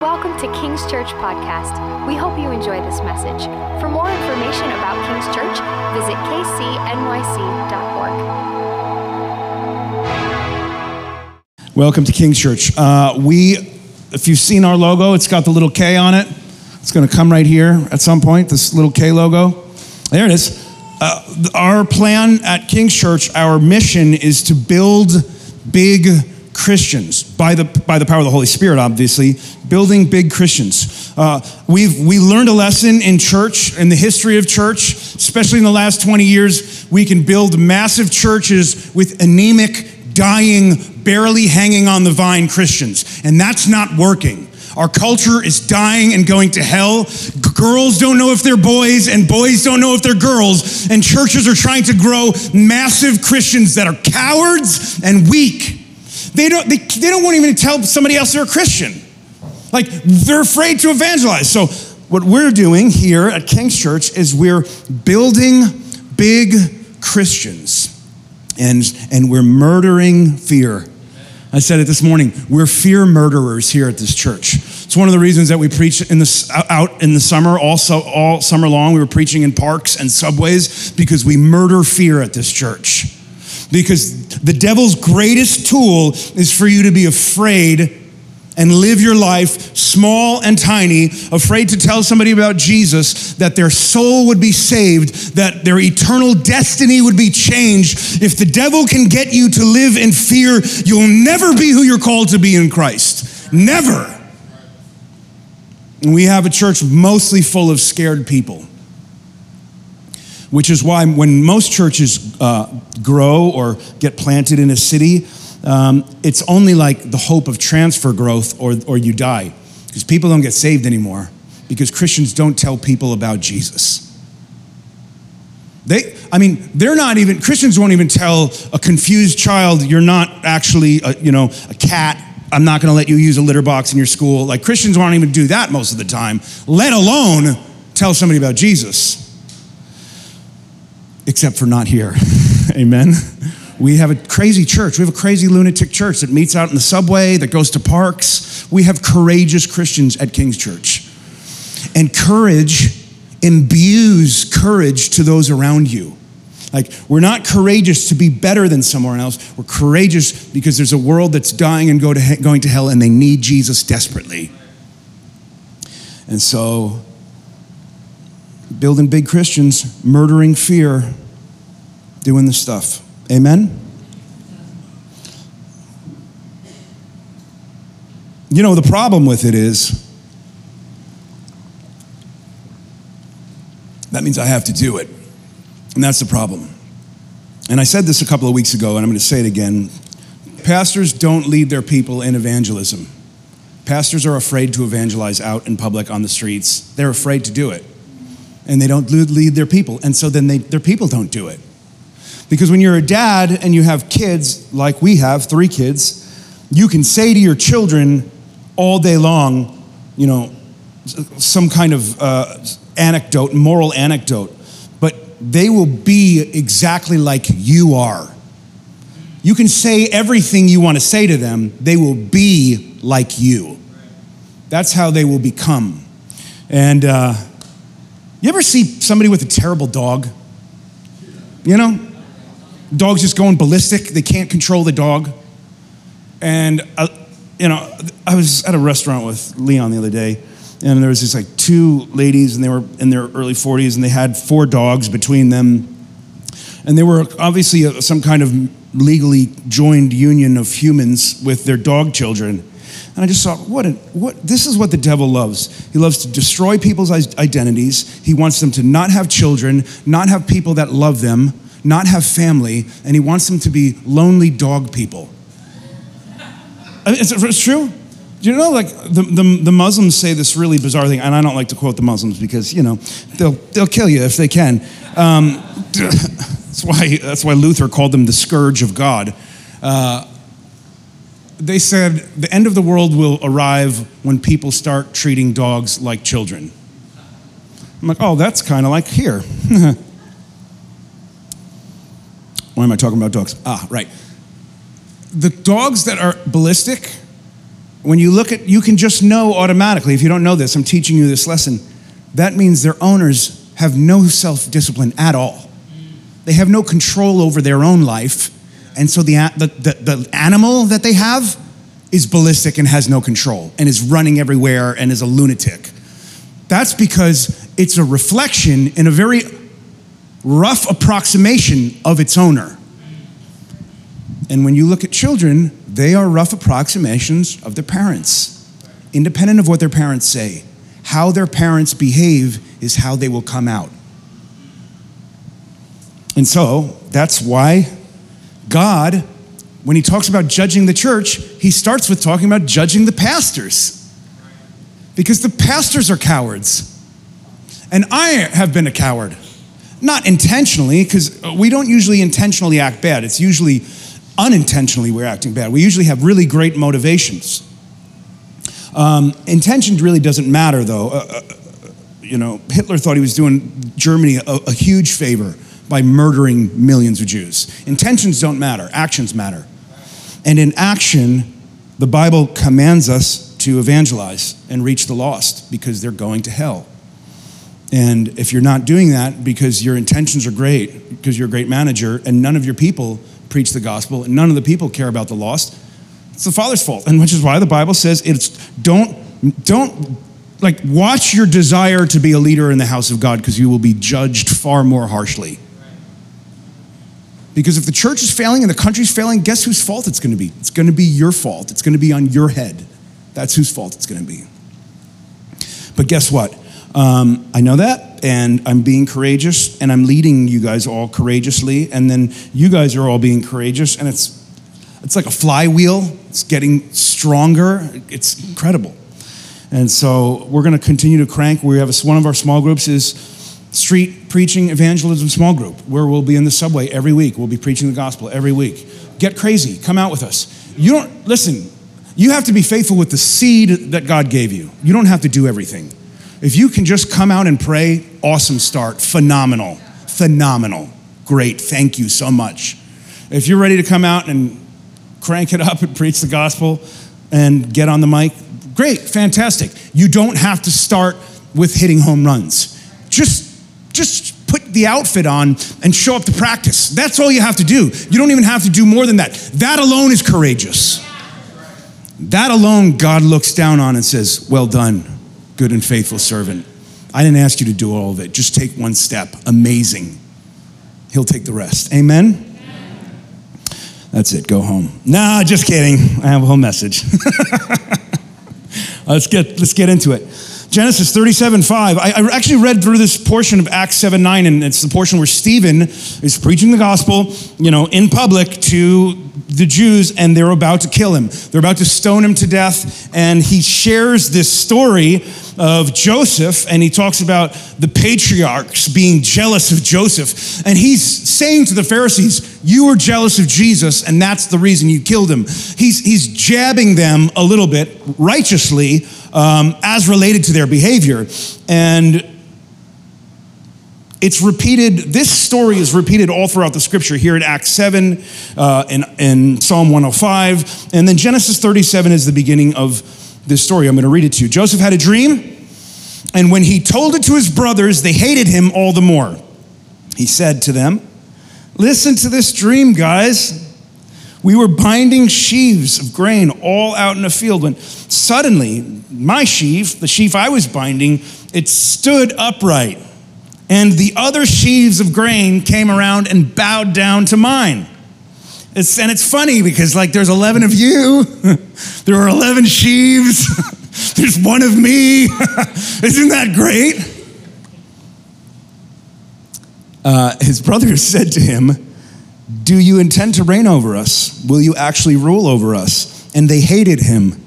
Welcome to King's Church Podcast. We hope you enjoy this message. For more information about King's Church, visit kcnyc.org. Welcome to King's Church. Uh, we, if you've seen our logo, it's got the little K on it. It's going to come right here at some point, this little K logo. There it is. Uh, our plan at King's Church, our mission is to build big Christians by the, by the power of the Holy Spirit, obviously, building big Christians. Uh, we've we learned a lesson in church, in the history of church, especially in the last 20 years. We can build massive churches with anemic, dying, barely hanging on the vine Christians, and that's not working. Our culture is dying and going to hell. G- girls don't know if they're boys, and boys don't know if they're girls. And churches are trying to grow massive Christians that are cowards and weak. They don't, they, they don't want even to tell somebody else they're a Christian. Like, they're afraid to evangelize. So, what we're doing here at King's Church is we're building big Christians and, and we're murdering fear. I said it this morning. We're fear murderers here at this church. It's one of the reasons that we preach in the, out in the summer, also all summer long. We were preaching in parks and subways because we murder fear at this church. Because the devil's greatest tool is for you to be afraid and live your life small and tiny, afraid to tell somebody about Jesus, that their soul would be saved, that their eternal destiny would be changed. If the devil can get you to live in fear, you'll never be who you're called to be in Christ. Never. And we have a church mostly full of scared people which is why when most churches uh, grow or get planted in a city, um, it's only like the hope of transfer growth or, or you die. Because people don't get saved anymore because Christians don't tell people about Jesus. They, I mean, they're not even, Christians won't even tell a confused child, you're not actually, a, you know, a cat. I'm not going to let you use a litter box in your school. Like Christians won't even do that most of the time, let alone tell somebody about Jesus except for not here. Amen. We have a crazy church. We have a crazy lunatic church that meets out in the subway, that goes to parks. We have courageous Christians at King's Church. And courage imbues courage to those around you. Like, we're not courageous to be better than someone else. We're courageous because there's a world that's dying and go to he- going to hell and they need Jesus desperately. And so, building big Christians, murdering fear, doing the stuff. Amen? You know, the problem with it is that means I have to do it. And that's the problem. And I said this a couple of weeks ago, and I'm going to say it again. Pastors don't lead their people in evangelism. Pastors are afraid to evangelize out in public on the streets. They're afraid to do it and they don't lead their people. And so then they, their people don't do it. Because when you're a dad and you have kids, like we have, three kids, you can say to your children all day long, you know, some kind of uh, anecdote, moral anecdote, but they will be exactly like you are. You can say everything you want to say to them, they will be like you. That's how they will become. And, uh, you ever see somebody with a terrible dog? You know? Dog's just going ballistic. They can't control the dog. And, uh, you know, I was at a restaurant with Leon the other day, and there was these like two ladies, and they were in their early 40s, and they had four dogs between them. And they were obviously a, some kind of legally joined union of humans with their dog children. And I just thought, what, a, what, this is what the devil loves. He loves to destroy people's identities. He wants them to not have children, not have people that love them, not have family, and he wants them to be lonely dog people. Mean, it's, it's true. Do you know, like, the, the, the, Muslims say this really bizarre thing, and I don't like to quote the Muslims because, you know, they'll, they'll kill you if they can. Um, that's, why, that's why Luther called them the scourge of God. Uh, they said the end of the world will arrive when people start treating dogs like children. I'm like, oh, that's kind of like here. Why am I talking about dogs? Ah, right. The dogs that are ballistic when you look at, you can just know automatically, if you don't know this, I'm teaching you this lesson, that means their owners have no self discipline at all. They have no control over their own life. And so the, the, the, the animal that they have is ballistic and has no control and is running everywhere and is a lunatic. That's because it's a reflection in a very rough approximation of its owner. And when you look at children, they are rough approximations of their parents, independent of what their parents say. How their parents behave is how they will come out. And so that's why God, when he talks about judging the church, he starts with talking about judging the pastors. Because the pastors are cowards. And I have been a coward. Not intentionally, because we don't usually intentionally act bad. It's usually unintentionally we're acting bad. We usually have really great motivations. Um, intention really doesn't matter, though. Uh, uh, you know, Hitler thought he was doing Germany a, a huge favor by murdering millions of Jews. Intentions don't matter, actions matter. And in action, the Bible commands us to evangelize and reach the lost because they're going to hell. And if you're not doing that because your intentions are great, because you're a great manager, and none of your people preach the gospel, and none of the people care about the lost, it's the Father's fault. And which is why the Bible says it's don't don't like watch your desire to be a leader in the house of God because you will be judged far more harshly. Because if the church is failing and the country's failing, guess whose fault it's going to be? It's going to be your fault. It's going to be on your head. That's whose fault it's going to be. But guess what? Um, I know that, and I'm being courageous, and I'm leading you guys all courageously, and then you guys are all being courageous, and it's it's like a flywheel. It's getting stronger. It's incredible. And so we're going to continue to crank. We have a, one of our small groups is street preaching evangelism small group, where we'll be in the subway every week. We'll be preaching the gospel every week. Get crazy. Come out with us. You don't listen. You have to be faithful with the seed that God gave you. You don't have to do everything. If you can just come out and pray, awesome start. Phenomenal. Phenomenal. Great. Thank you so much. If you're ready to come out and crank it up and preach the gospel and get on the mic, great. Fantastic. You don't have to start with hitting home runs. Just, just put the outfit on and show up to practice. That's all you have to do. You don't even have to do more than that. That alone is courageous. That alone, God looks down on and says, Well done, good and faithful servant. I didn't ask you to do all of it. Just take one step. Amazing. He'll take the rest. Amen? That's it. Go home. Nah, just kidding. I have a whole message. let's, get, let's get into it. Genesis 37 5. I, I, actually read through this portion of Acts 7 9, and it's the portion where Stephen is preaching the gospel, you know, in public to the Jews, and they're about to kill him. They're about to stone him to death, and he shares this story of Joseph, and he talks about the patriarchs being jealous of Joseph. And he's saying to the Pharisees, You were jealous of Jesus, and that's the reason you killed him. He's, he's jabbing them a little bit righteously um, as related to their behavior. And it's repeated, this story is repeated all throughout the scripture here in Acts 7, uh, in, in Psalm 105, and then Genesis 37 is the beginning of this story. I'm going to read it to you. Joseph had a dream, and when he told it to his brothers, they hated him all the more. He said to them, Listen to this dream, guys. We were binding sheaves of grain all out in a field when suddenly my sheaf, the sheaf I was binding, it stood upright. And the other sheaves of grain came around and bowed down to mine. It's, and it's funny because, like, there's 11 of you, there are 11 sheaves, there's one of me. Isn't that great? Uh, his brother said to him, Do you intend to reign over us? Will you actually rule over us? And they hated him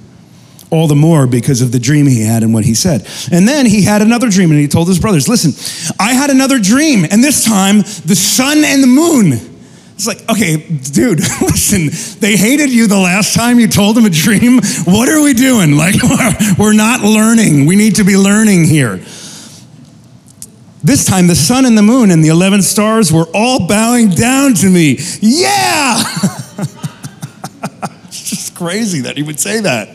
all the more because of the dream he had and what he said. And then he had another dream and he told his brothers, Listen, I had another dream, and this time the sun and the moon. It's like, okay, dude, listen, they hated you the last time you told them a dream. What are we doing? Like, we're not learning. We need to be learning here. This time, the sun and the moon and the 11 stars were all bowing down to me. Yeah! it's just crazy that he would say that.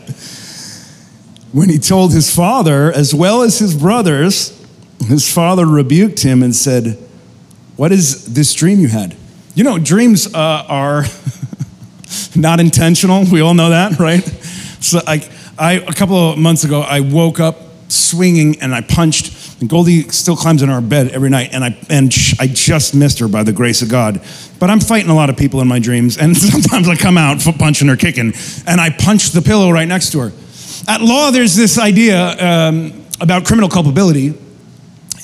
when he told his father, as well as his brothers, his father rebuked him and said, What is this dream you had? You know, dreams uh, are not intentional. We all know that, right? So, I, I, a couple of months ago, I woke up swinging and I punched. And Goldie still climbs in our bed every night, and I and I just missed her by the grace of God. But I'm fighting a lot of people in my dreams, and sometimes I come out punching or kicking, and I punch the pillow right next to her. At law, there's this idea um, about criminal culpability,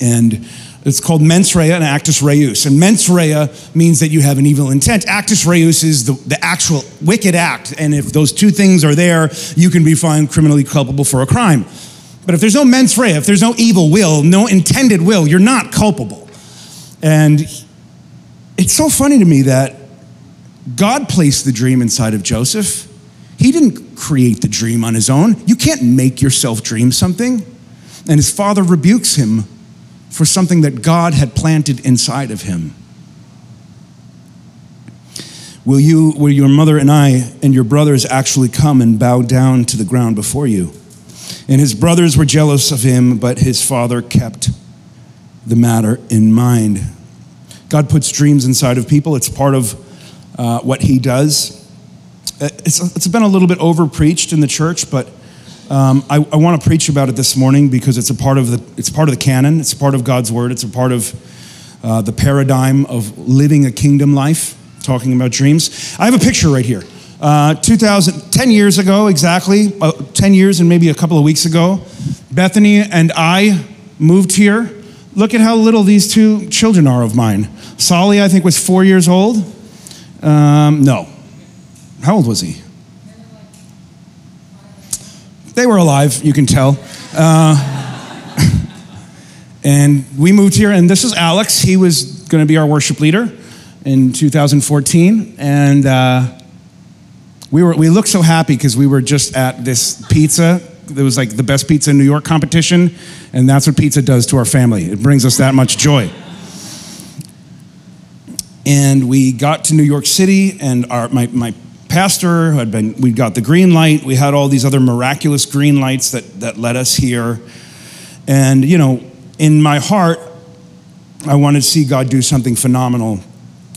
and it's called mens rea and actus reus. And mens rea means that you have an evil intent. Actus reus is the, the actual wicked act. And if those two things are there, you can be found criminally culpable for a crime. But if there's no mens rea, if there's no evil will, no intended will, you're not culpable. And it's so funny to me that God placed the dream inside of Joseph. He didn't create the dream on his own. You can't make yourself dream something. And his father rebukes him for something that God had planted inside of him. Will, you, will your mother and I and your brothers actually come and bow down to the ground before you? And his brothers were jealous of him, but his father kept the matter in mind. God puts dreams inside of people, it's part of uh, what he does. Uh, it's, it's been a little bit over preached in the church, but um, I, I want to preach about it this morning because it's a part of the it's part of the canon. It's a part of God's word. It's a part of uh, the paradigm of living a kingdom life. Talking about dreams. I have a picture right here. Uh, 2000, 10 years ago, exactly, uh, 10 years and maybe a couple of weeks ago, Bethany and I moved here. Look at how little these two children are of mine. Solly, I think, was four years old. Um, no. How old was he? They were alive, you can tell. Uh, and we moved here, and this is Alex. He was going to be our worship leader in 2014. And uh, we, were, we looked so happy because we were just at this pizza. It was like the best pizza in New York competition. And that's what pizza does to our family. It brings us that much joy. And we got to New York City, and our, my, my pastor had been we got the green light we had all these other miraculous green lights that that led us here and you know in my heart i wanted to see god do something phenomenal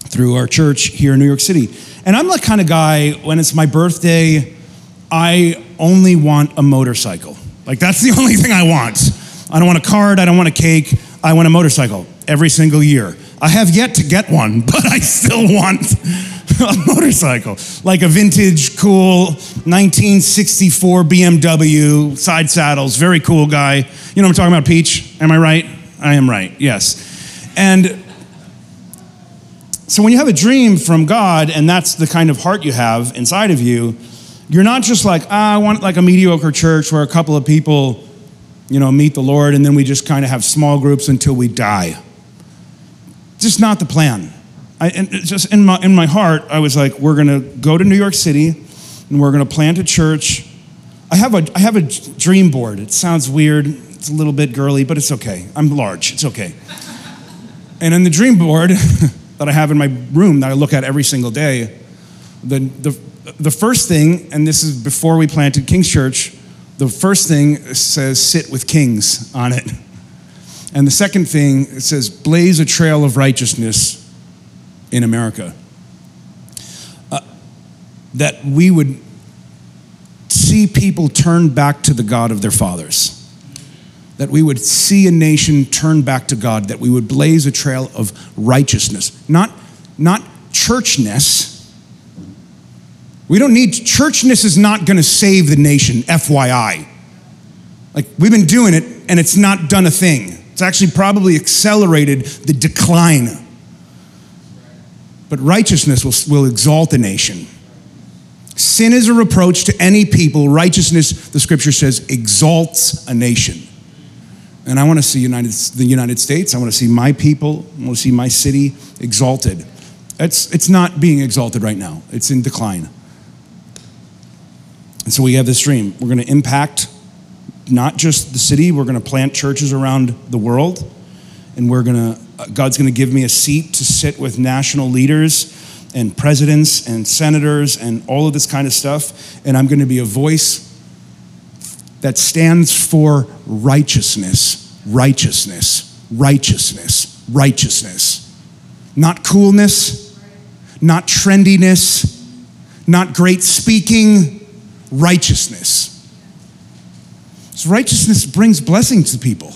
through our church here in new york city and i'm the kind of guy when it's my birthday i only want a motorcycle like that's the only thing i want i don't want a card i don't want a cake i want a motorcycle every single year i have yet to get one but i still want a motorcycle, like a vintage, cool 1964 BMW, side saddles, very cool guy. You know what I'm talking about, Peach? Am I right? I am right, yes. And so when you have a dream from God, and that's the kind of heart you have inside of you, you're not just like, ah, I want like a mediocre church where a couple of people, you know, meet the Lord and then we just kind of have small groups until we die. Just not the plan. I, and just in my, in my heart, I was like, we're going to go to New York City and we're going to plant a church. I have a, I have a dream board. It sounds weird. It's a little bit girly, but it's okay. I'm large. It's okay. and in the dream board that I have in my room that I look at every single day, the, the, the first thing, and this is before we planted King's Church, the first thing says sit with kings on it. And the second thing, it says blaze a trail of righteousness in America. Uh, that we would see people turn back to the God of their fathers. That we would see a nation turn back to God, that we would blaze a trail of righteousness, not, not churchness. We don't need, churchness is not going to save the nation, FYI. Like, we've been doing it and it's not done a thing. It's actually probably accelerated the decline but righteousness will, will exalt a nation. Sin is a reproach to any people. Righteousness, the scripture says, exalts a nation. And I want to see United, the United States. I want to see my people. I want to see my city exalted. It's, it's not being exalted right now, it's in decline. And so we have this dream. We're going to impact not just the city, we're going to plant churches around the world, and we're going to God's going to give me a seat to sit with national leaders and presidents and senators and all of this kind of stuff. And I'm going to be a voice that stands for righteousness, righteousness, righteousness, righteousness. Not coolness, not trendiness, not great speaking, righteousness. So righteousness brings blessing to people.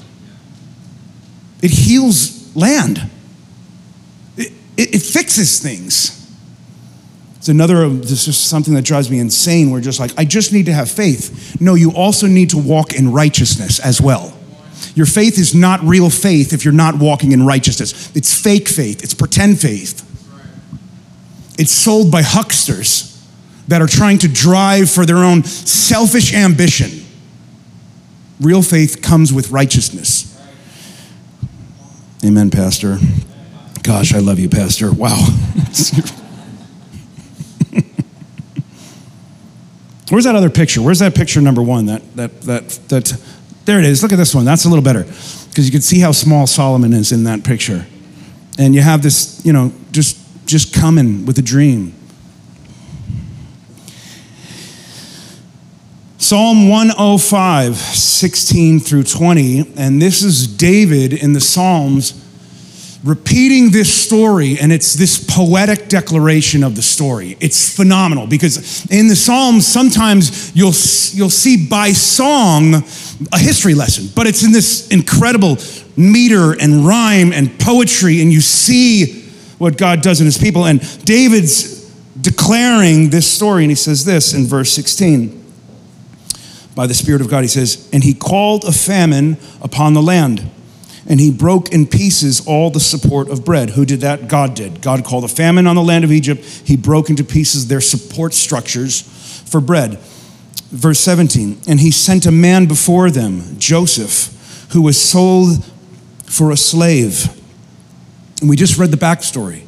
It heals land. It, it, it fixes things. It's another, this is something that drives me insane. We're just like, I just need to have faith. No, you also need to walk in righteousness as well. Your faith is not real faith if you're not walking in righteousness. It's fake faith, it's pretend faith. It's sold by hucksters that are trying to drive for their own selfish ambition. Real faith comes with righteousness. Amen, Pastor. Gosh, I love you, Pastor. Wow. Where's that other picture? Where's that picture number one? That, that, that, that, there it is. Look at this one. That's a little better because you can see how small Solomon is in that picture. And you have this, you know, just, just coming with a dream. Psalm 105, 16 through 20. And this is David in the Psalms repeating this story, and it's this poetic declaration of the story. It's phenomenal because in the Psalms, sometimes you'll, you'll see by song a history lesson, but it's in this incredible meter and rhyme and poetry, and you see what God does in his people. And David's declaring this story, and he says this in verse 16 by the Spirit of God. He says, And he called a famine upon the land and he broke in pieces all the support of bread. Who did that? God did. God called a famine on the land of Egypt. He broke into pieces their support structures for bread. Verse 17, and he sent a man before them, Joseph, who was sold for a slave. And we just read the backstory.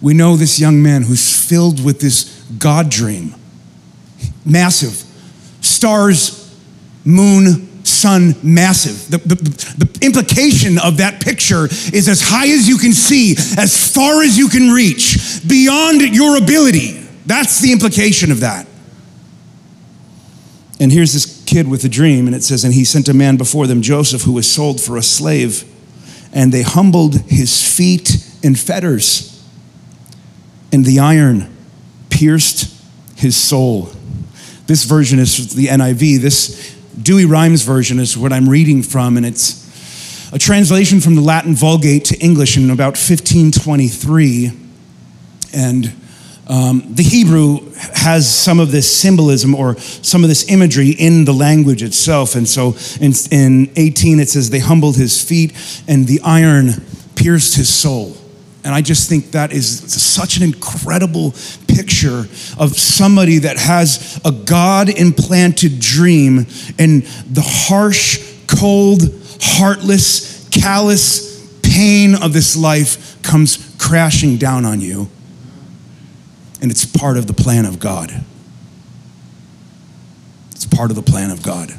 We know this young man who's filled with this God dream. Massive. Stars, moon, sun massive. The, the, the, implication of that picture is as high as you can see, as far as you can reach, beyond your ability. That's the implication of that. And here's this kid with a dream, and it says, And he sent a man before them, Joseph, who was sold for a slave, and they humbled his feet in fetters, and the iron pierced his soul. This version is the NIV. This Douay-Rheims version is what I'm reading from, and it's a translation from the Latin Vulgate to English in about 1523. And um, the Hebrew has some of this symbolism or some of this imagery in the language itself. And so in, in 18, it says, They humbled his feet, and the iron pierced his soul. And I just think that is such an incredible picture of somebody that has a God implanted dream, and the harsh, cold, heartless, callous pain of this life comes crashing down on you. And it's part of the plan of God. It's part of the plan of God.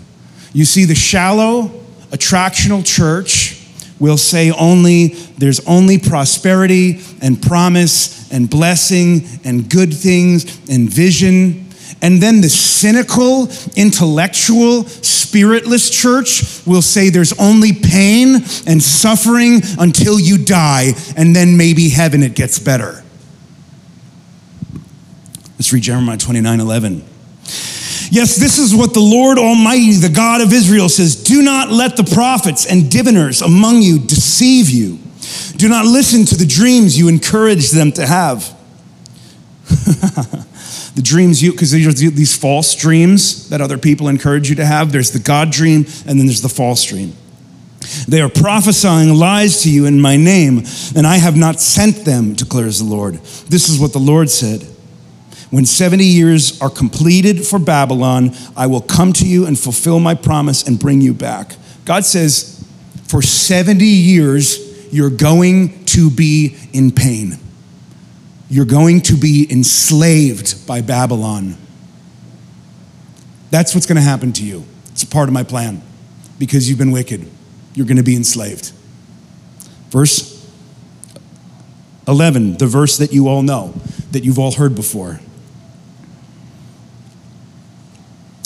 You see, the shallow, attractional church will say only there's only prosperity and promise and blessing and good things and vision. And then the cynical, intellectual, spiritless church will say there's only pain and suffering until you die, and then maybe heaven it gets better. Let's read Jeremiah 29 11. Yes, this is what the Lord Almighty, the God of Israel, says Do not let the prophets and diviners among you deceive you. Do not listen to the dreams you encourage them to have. the dreams you, because these are these false dreams that other people encourage you to have. There's the God dream, and then there's the false dream. They are prophesying lies to you in my name, and I have not sent them, declares the Lord. This is what the Lord said. When 70 years are completed for Babylon, I will come to you and fulfill my promise and bring you back. God says, for 70 years, you're going to be in pain. You're going to be enslaved by Babylon. That's what's going to happen to you. It's part of my plan. Because you've been wicked, you're going to be enslaved. Verse 11, the verse that you all know, that you've all heard before.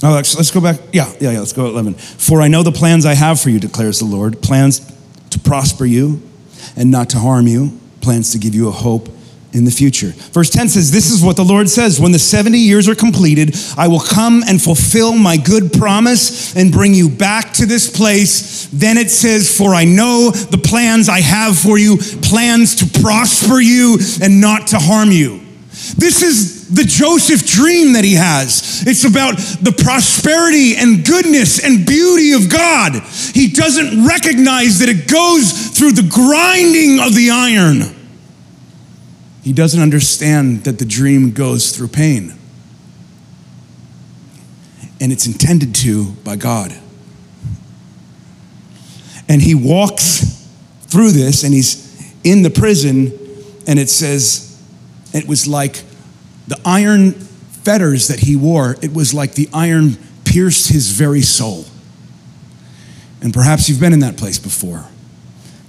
Oh, let's, let's go back. Yeah, yeah, yeah, let's go at 11. For I know the plans I have for you, declares the Lord plans to prosper you and not to harm you, plans to give you a hope in the future. Verse 10 says, This is what the Lord says When the 70 years are completed, I will come and fulfill my good promise and bring you back to this place. Then it says, For I know the plans I have for you, plans to prosper you and not to harm you. This is the Joseph dream that he has. It's about the prosperity and goodness and beauty of God. He doesn't recognize that it goes through the grinding of the iron. He doesn't understand that the dream goes through pain. And it's intended to by God. And he walks through this and he's in the prison, and it says it was like the iron fetters that he wore, it was like the iron pierced his very soul. And perhaps you've been in that place before.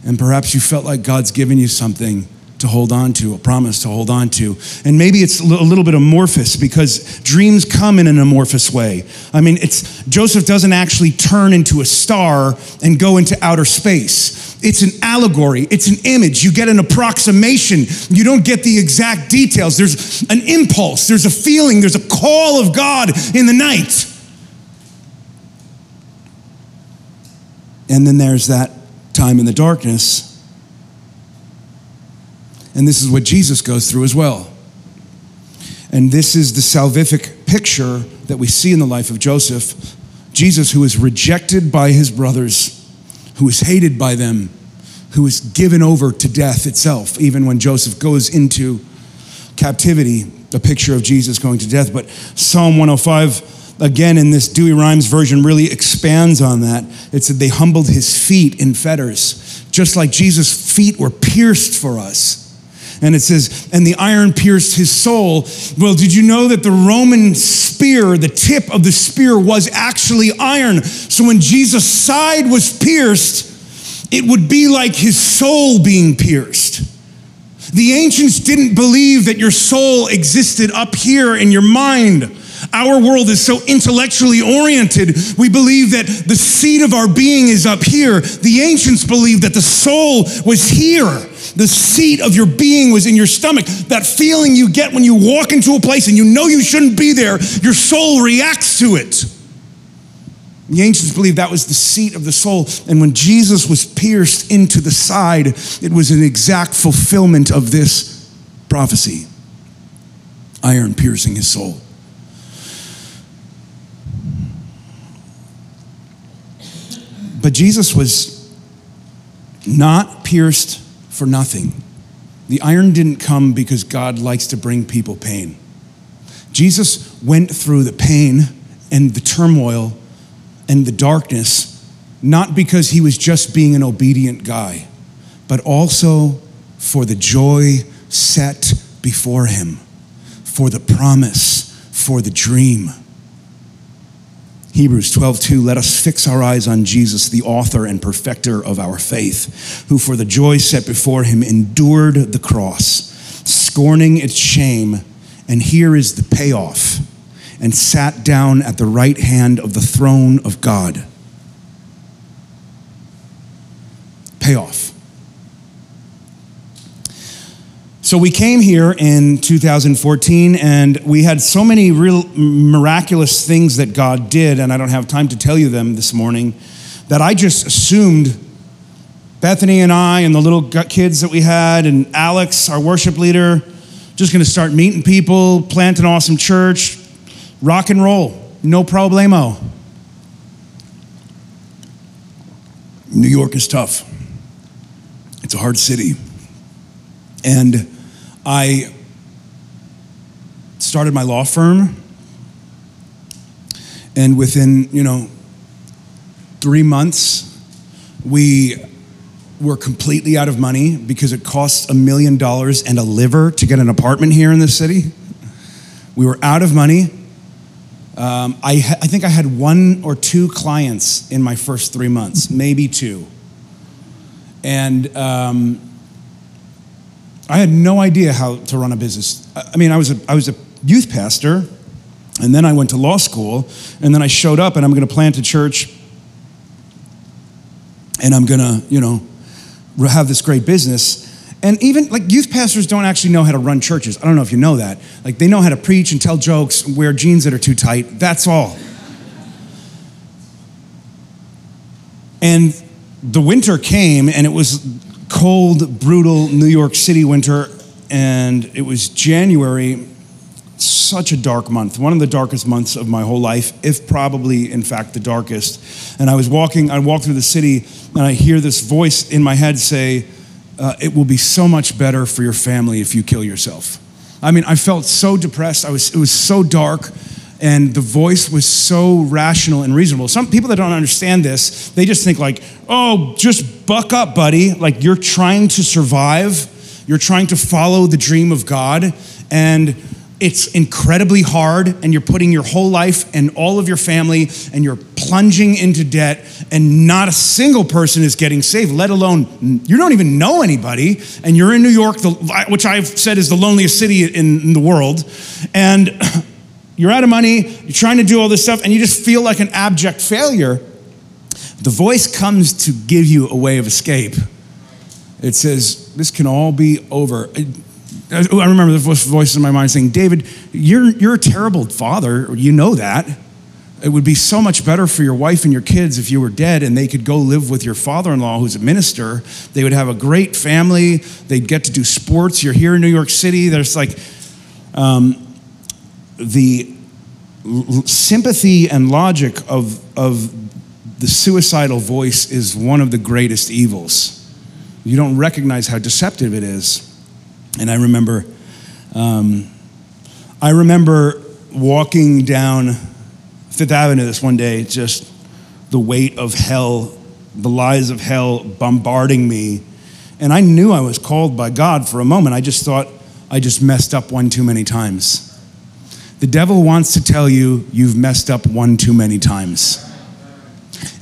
And perhaps you felt like God's given you something to hold on to, a promise to hold on to. And maybe it's a little bit amorphous because dreams come in an amorphous way. I mean, it's Joseph doesn't actually turn into a star and go into outer space. It's an allegory, it's an image. You get an approximation. You don't get the exact details. There's an impulse, there's a feeling, there's a call of God in the night. And then there's that time in the darkness and this is what Jesus goes through as well. And this is the salvific picture that we see in the life of Joseph. Jesus, who is rejected by his brothers, who is hated by them, who is given over to death itself, even when Joseph goes into captivity, the picture of Jesus going to death. But Psalm 105, again, in this Douay-Rheims version, really expands on that. It said, They humbled his feet in fetters, just like Jesus' feet were pierced for us and it says, and the iron pierced his soul. Well, did you know that the Roman spear, the tip of the spear was actually iron? So when Jesus' side was pierced, it would be like his soul being pierced. The ancients didn't believe that your soul existed up here in your mind. Our world is so intellectually oriented, we believe that the seat of our being is up here. The ancients believed that the soul was here. The seat of your being was in your stomach. That feeling you get when you walk into a place and you know you shouldn't be there, your soul reacts to it. The ancients believed that was the seat of the soul. And when Jesus was pierced into the side, it was an exact fulfillment of this prophecy iron piercing his soul. But Jesus was not pierced for nothing. The iron didn't come because God likes to bring people pain. Jesus went through the pain and the turmoil and the darkness, not because he was just being an obedient guy, but also for the joy set before him, for the promise, for the dream. Hebrews 12, let us fix our eyes on Jesus, the author and perfecter of our faith, who for the joy set before him endured the cross, scorning its shame, and here is the payoff, and sat down at the right hand of the throne of God. Payoff. So we came here in 2014 and we had so many real miraculous things that God did, and I don't have time to tell you them this morning, that I just assumed Bethany and I and the little kids that we had, and Alex, our worship leader, just gonna start meeting people, plant an awesome church, rock and roll, no problemo. New York is tough. It's a hard city. And I started my law firm, and within, you know, three months, we were completely out of money because it costs a million dollars and a liver to get an apartment here in this city. We were out of money. Um, I, ha- I think I had one or two clients in my first three months, maybe two. And um, I had no idea how to run a business. I mean, I was a, I was a youth pastor, And then I went to law school, and then I showed up, and I'm going to plant a church, and I'm going to, you know, have this great business. And even like youth pastors don't actually know how to run churches. I don't know if you know that. Like they know how to preach and tell jokes, wear jeans that are too tight. That's all. And the winter came, and it was cold, brutal New York City winter, and it was January, such a dark month, one of the darkest months of my whole life, if probably, in fact, the darkest. And I was walking, I walked through the city, and I hear this voice in my head say, uh, It will be so much better for your family if you kill yourself. I mean, I felt so depressed. I was, it was so dark and the voice was so rational and reasonable. Some people that don't understand this, they just think like, "Oh, just buck up, buddy. Like you're trying to survive. You're trying to follow the dream of God and it's incredibly hard and you're putting your whole life and all of your family and you're plunging into debt and not a single person is getting saved let alone you don't even know anybody and you're in new york which i've said is the loneliest city in the world and You're out of money, you're trying to do all this stuff, and you just feel like an abject failure. The voice comes to give you a way of escape. It says, This can all be over. I remember the voice in my mind saying, David, you're, you're a terrible father. You know that. It would be so much better for your wife and your kids if you were dead and they could go live with your father in law who's a minister. They would have a great family. They'd get to do sports. You're here in New York City. There's like, um, the sympathy and logic of, of the suicidal voice is one of the greatest evils. You don't recognize how deceptive it is. And I remember, um, I remember walking down Fifth Avenue this one day, just the weight of hell, the lies of hell bombarding me. And I knew I was called by God for a moment. I just thought I just messed up one too many times. The devil wants to tell you you've messed up one too many times.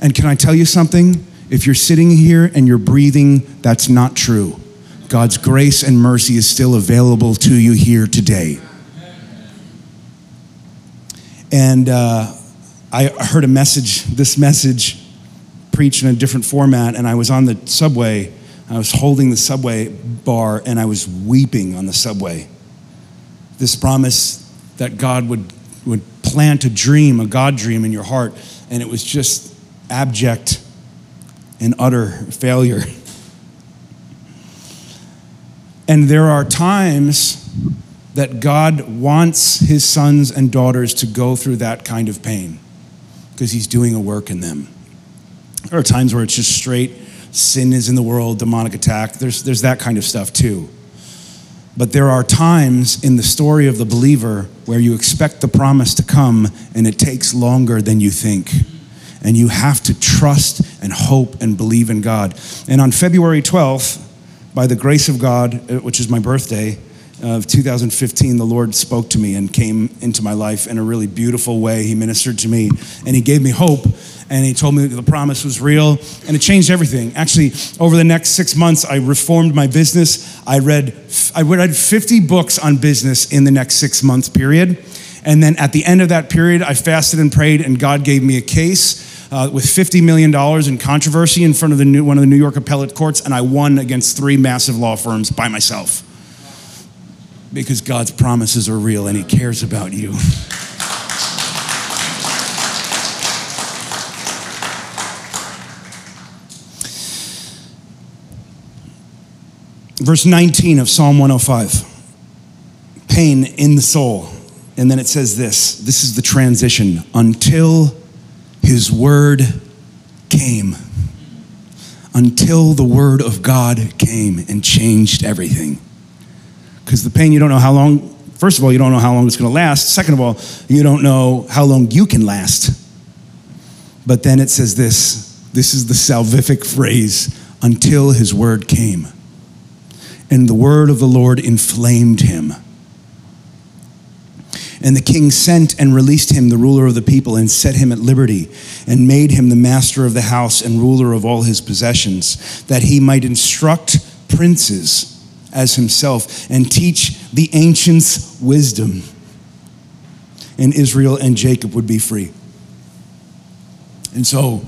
And can I tell you something? If you're sitting here and you're breathing, that's not true. God's grace and mercy is still available to you here today. And uh, I heard a message, this message preached in a different format, and I was on the subway. I was holding the subway bar and I was weeping on the subway. This promise that God would, would plant a dream, a God dream in your heart, and it was just abject and utter failure. And there are times that God wants his sons and daughters to go through that kind of pain because he's doing a work in them. There are times where it's just straight sin is in the world, demonic attack. There's, there's that kind of stuff too. But there are times in the story of the believer where you expect the promise to come and it takes longer than you think. And you have to trust and hope and believe in God. And on February 12th, by the grace of God, uh, which is my birthday, of 2015, the Lord spoke to me and came into my life in a really beautiful way. He ministered to me and He gave me hope and He told me the promise was real and it changed everything. Actually, over the next six months, I reformed my business. I read, I read 50 books on business in the next six months period. And then at the end of that period, I fasted and prayed, and God gave me a case uh, with $50 million in controversy in front of the new, one of the New York appellate courts, and I won against three massive law firms by myself because God's promises are real and He cares about you. Verse 19 of Psalm 105 pain in the soul. And then it says this this is the transition until His word came. Until the word of God came and changed everything because the pain, you don't know how long, first of all, you don't know how long it's going to last. Second of all, you don't know how long you can last. But then it says this this is the salvific phrase until his word came. And the word of the Lord inflamed him. And the king sent and released him, the ruler of the people, and set him at liberty, and made him the master of the house and ruler of all his possessions, that he might instruct princes as himself and teach the ancients wisdom and Israel and Jacob would be free. And so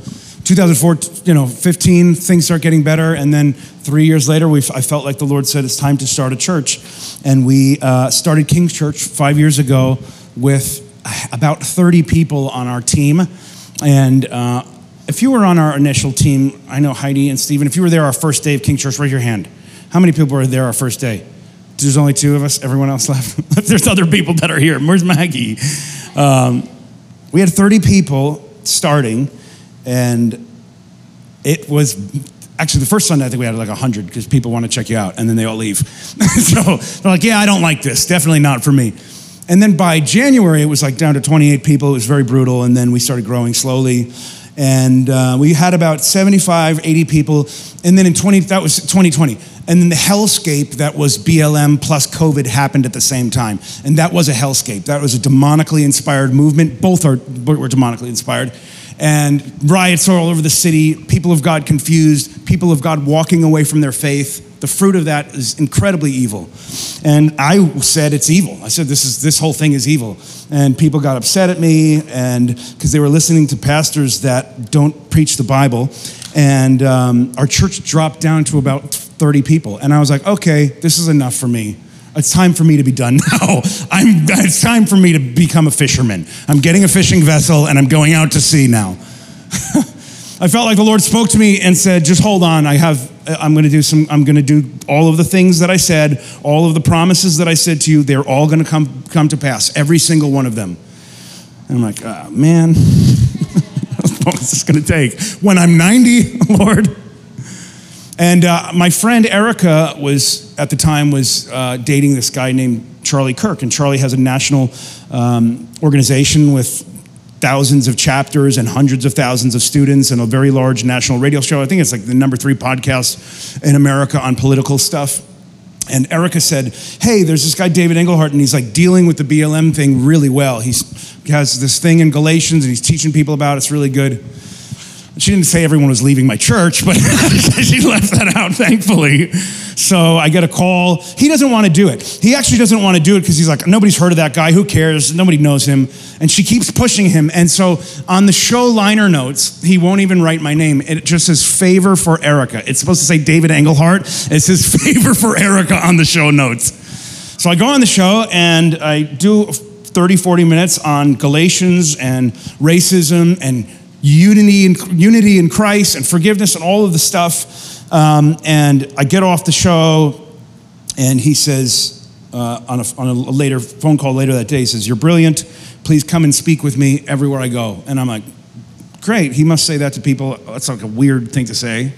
2004, you know, 15, things start getting better. And then three years later, we, I felt like the Lord said it's time to start a church. And we uh, started King's Church five years ago with about 30 people on our team. And uh, if you were on our initial team, I know Heidi and Stephen, if you were there our first day of King Church, raise your hand. How many people were there our first day? There's only two of us. Everyone else left. There's other people that are here. Where's Maggie? Um, we had 30 people starting, and it was actually the first Sunday I think we had like 100 because people want to check you out, and then they all leave. so they're like, "Yeah, I don't like this. Definitely not for me." And then by January, it was like down to 28 people. It was very brutal, and then we started growing slowly and uh, we had about 75 80 people and then in 20 that was 2020 and then the hellscape that was blm plus covid happened at the same time and that was a hellscape that was a demonically inspired movement both are were demonically inspired and riots are all over the city people of god confused people of god walking away from their faith the fruit of that is incredibly evil. And I said it's evil. I said this is this whole thing is evil. And people got upset at me and because they were listening to pastors that don't preach the Bible. And um, our church dropped down to about 30 people. And I was like, okay, this is enough for me. It's time for me to be done now. I'm, it's time for me to become a fisherman. I'm getting a fishing vessel and I'm going out to sea now. I felt like the Lord spoke to me and said, just hold on. I have, I'm going to do some, I'm going to do all of the things that I said, all of the promises that I said to you, they're all going to come, come to pass, every single one of them. And I'm like, oh, man, is this going to take? When I'm 90, Lord? And uh, my friend Erica was, at the time, was uh, dating this guy named Charlie Kirk. And Charlie has a national um, organization with thousands of chapters and hundreds of thousands of students and a very large national radio show. I think it's like the number three podcast in America on political stuff. And Erica said, Hey, there's this guy, David Engelhardt, and he's like dealing with the BLM thing really well. He's, he has this thing in Galatians and he's teaching people about it. It's really good. She didn't say everyone was leaving my church, but she left that out, thankfully. So I get a call. He doesn't want to do it. He actually doesn't want to do it because he's like, nobody's heard of that guy. Who cares? Nobody knows him. And she keeps pushing him. And so on the show liner notes, he won't even write my name. It just says favor for Erica. It's supposed to say David Engelhardt. It says favor for Erica on the show notes. So I go on the show and I do 30, 40 minutes on Galatians and racism and unity in, unity in Christ and forgiveness and all of the stuff. Um, and I get off the show, and he says, uh, on, a, on a later phone call later that day, he says, You're brilliant. Please come and speak with me everywhere I go. And I'm like, Great. He must say that to people. That's like a weird thing to say.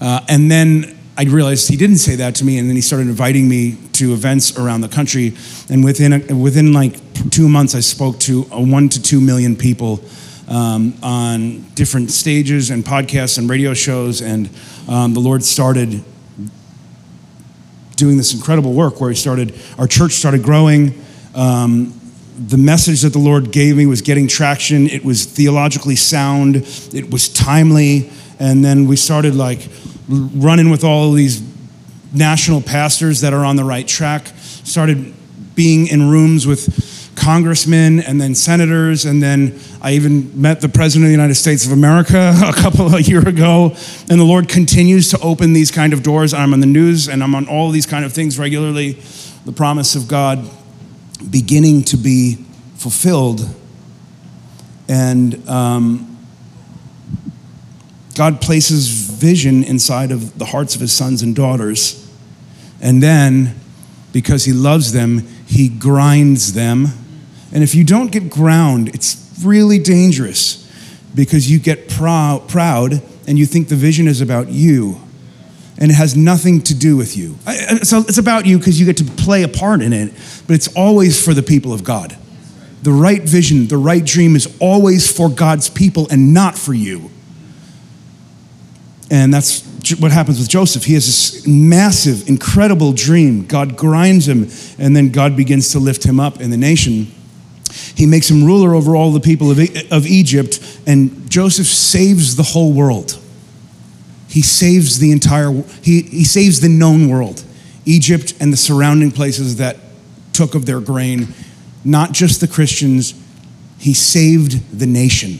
Uh, and then I realized he didn't say that to me, and then he started inviting me to events around the country. And within, a, within like two months, I spoke to one to two million people um, on different stages and podcasts and radio shows. And um, the Lord started doing this incredible work where He started, our church started growing. Um, the message that the Lord gave me was getting traction. It was theologically sound, it was timely. And then we started like running with all of these national pastors that are on the right track, started being in rooms with congressmen and then senators, and then I even met the President of the United States of America a couple of years ago. And the Lord continues to open these kind of doors. I'm on the news and I'm on all these kind of things regularly. The promise of God beginning to be fulfilled. And um, God places vision inside of the hearts of his sons and daughters. And then, because he loves them, he grinds them and if you don't get ground, it's really dangerous because you get proud, proud and you think the vision is about you and it has nothing to do with you. So it's about you because you get to play a part in it, but it's always for the people of God. The right vision, the right dream is always for God's people and not for you. And that's what happens with Joseph. He has this massive, incredible dream. God grinds him, and then God begins to lift him up in the nation. He makes him ruler over all the people of, of Egypt, and Joseph saves the whole world. He saves the entire, he, he saves the known world, Egypt and the surrounding places that took of their grain. not just the Christians, he saved the nation.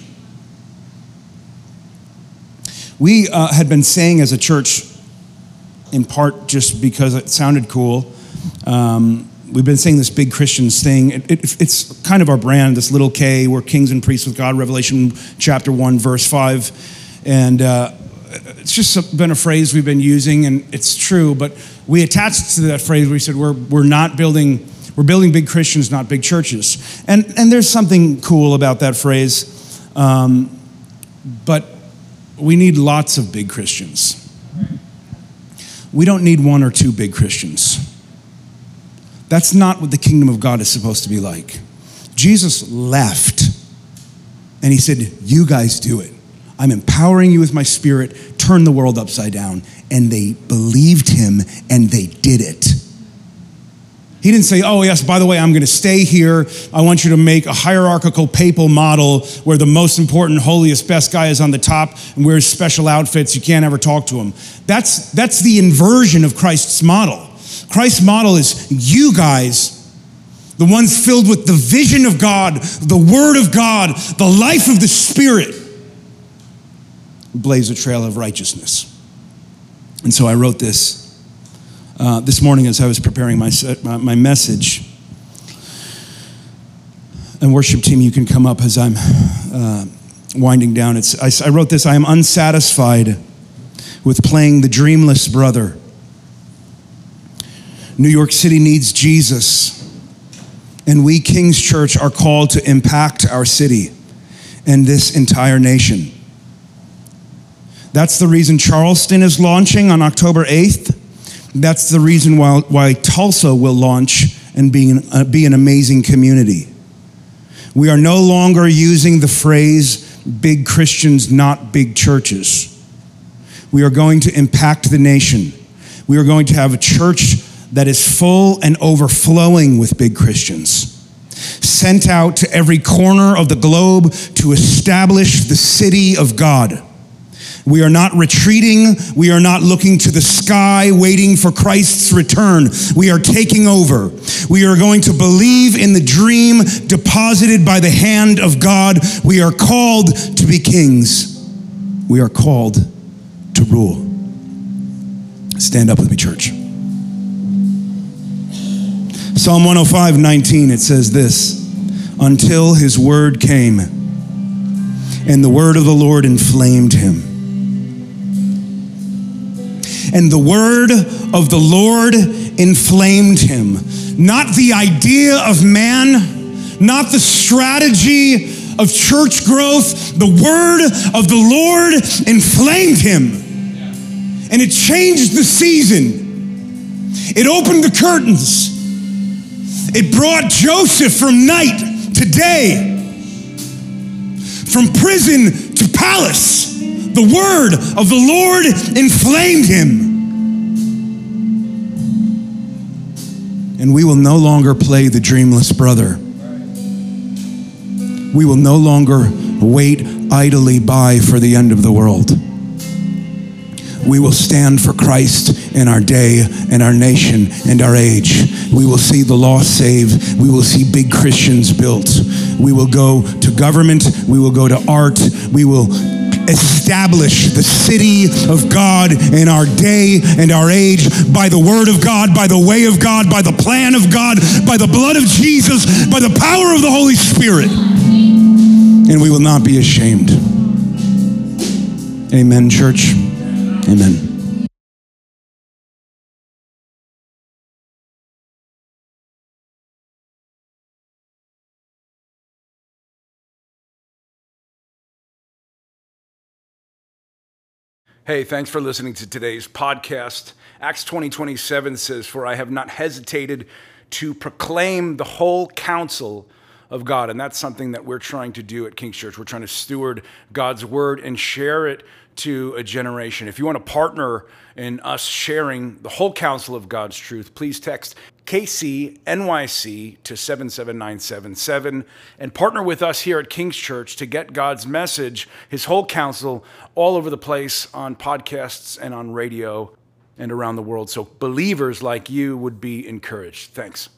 We uh, had been saying as a church, in part just because it sounded cool, um, we've been saying this big Christians thing. It, it, it's kind of our brand, this little K, we're kings and priests with God, Revelation chapter 1, verse 5. And uh, it's just been a phrase we've been using, and it's true, but we attached to that phrase, we said we're, we're not building, we're building big Christians, not big churches. And, and there's something cool about that phrase, um, but we need lots of big Christians. We don't need one or two big Christians. That's not what the kingdom of God is supposed to be like. Jesus left and he said, You guys do it. I'm empowering you with my spirit, turn the world upside down. And they believed him and they did it. He didn't say, Oh, yes, by the way, I'm going to stay here. I want you to make a hierarchical papal model where the most important, holiest, best guy is on the top and wears special outfits. You can't ever talk to him. That's, that's the inversion of Christ's model. Christ's model is you guys, the ones filled with the vision of God, the Word of God, the life of the Spirit, blaze a trail of righteousness. And so I wrote this uh, this morning as I was preparing my, my, my message. And worship team, you can come up as I'm uh, winding down. It's, I, I wrote this I am unsatisfied with playing the dreamless brother New York City needs Jesus. And we, King's Church, are called to impact our city and this entire nation. That's the reason Charleston is launching on October 8th. That's the reason why, why Tulsa will launch and be an, uh, be an amazing community. We are no longer using the phrase big Christians, not big churches. We are going to impact the nation. We are going to have a church that is full and overflowing with big Christians, sent out to every corner of the globe to establish the city of God. We are not retreating. We are not looking to the sky waiting for Christ's return. We are taking over. We are going to believe in the dream deposited by the hand of God. We are called to be kings. We are called to rule. Stand up with me, church. Psalm 105, 19, it says this Until his word came, and the word of the Lord inflamed him. And the word of the Lord inflamed him. Not the idea of man, not the strategy of church growth. The word of the Lord inflamed him. And it changed the season. It opened the curtains. It brought Joseph from night to day, from prison to palace. The word of the Lord inflamed him. And we will no longer play the dreamless brother. We will no longer wait idly by for the end of the world we will stand for Christ in our day and our nation and our age. We will see the lost saved. We will see big Christians built. We will go to government. We will go to art. We will establish the city of God in our day and our age by the word of God, by the way of God, by the plan of God, by the blood of Jesus, by the power of the Holy Spirit. And we will not be ashamed. Amen, church. Amen. Hey, thanks for listening to today's podcast. Acts 20 27 says, For I have not hesitated to proclaim the whole counsel of God. And that's something that we're trying to do at King's Church. We're trying to steward God's word and share it to a generation. If you want to partner in us sharing the whole counsel of God's truth, please text KCNYC to 77977 and partner with us here at King's Church to get God's message, his whole counsel, all over the place on podcasts and on radio and around the world. So believers like you would be encouraged. Thanks.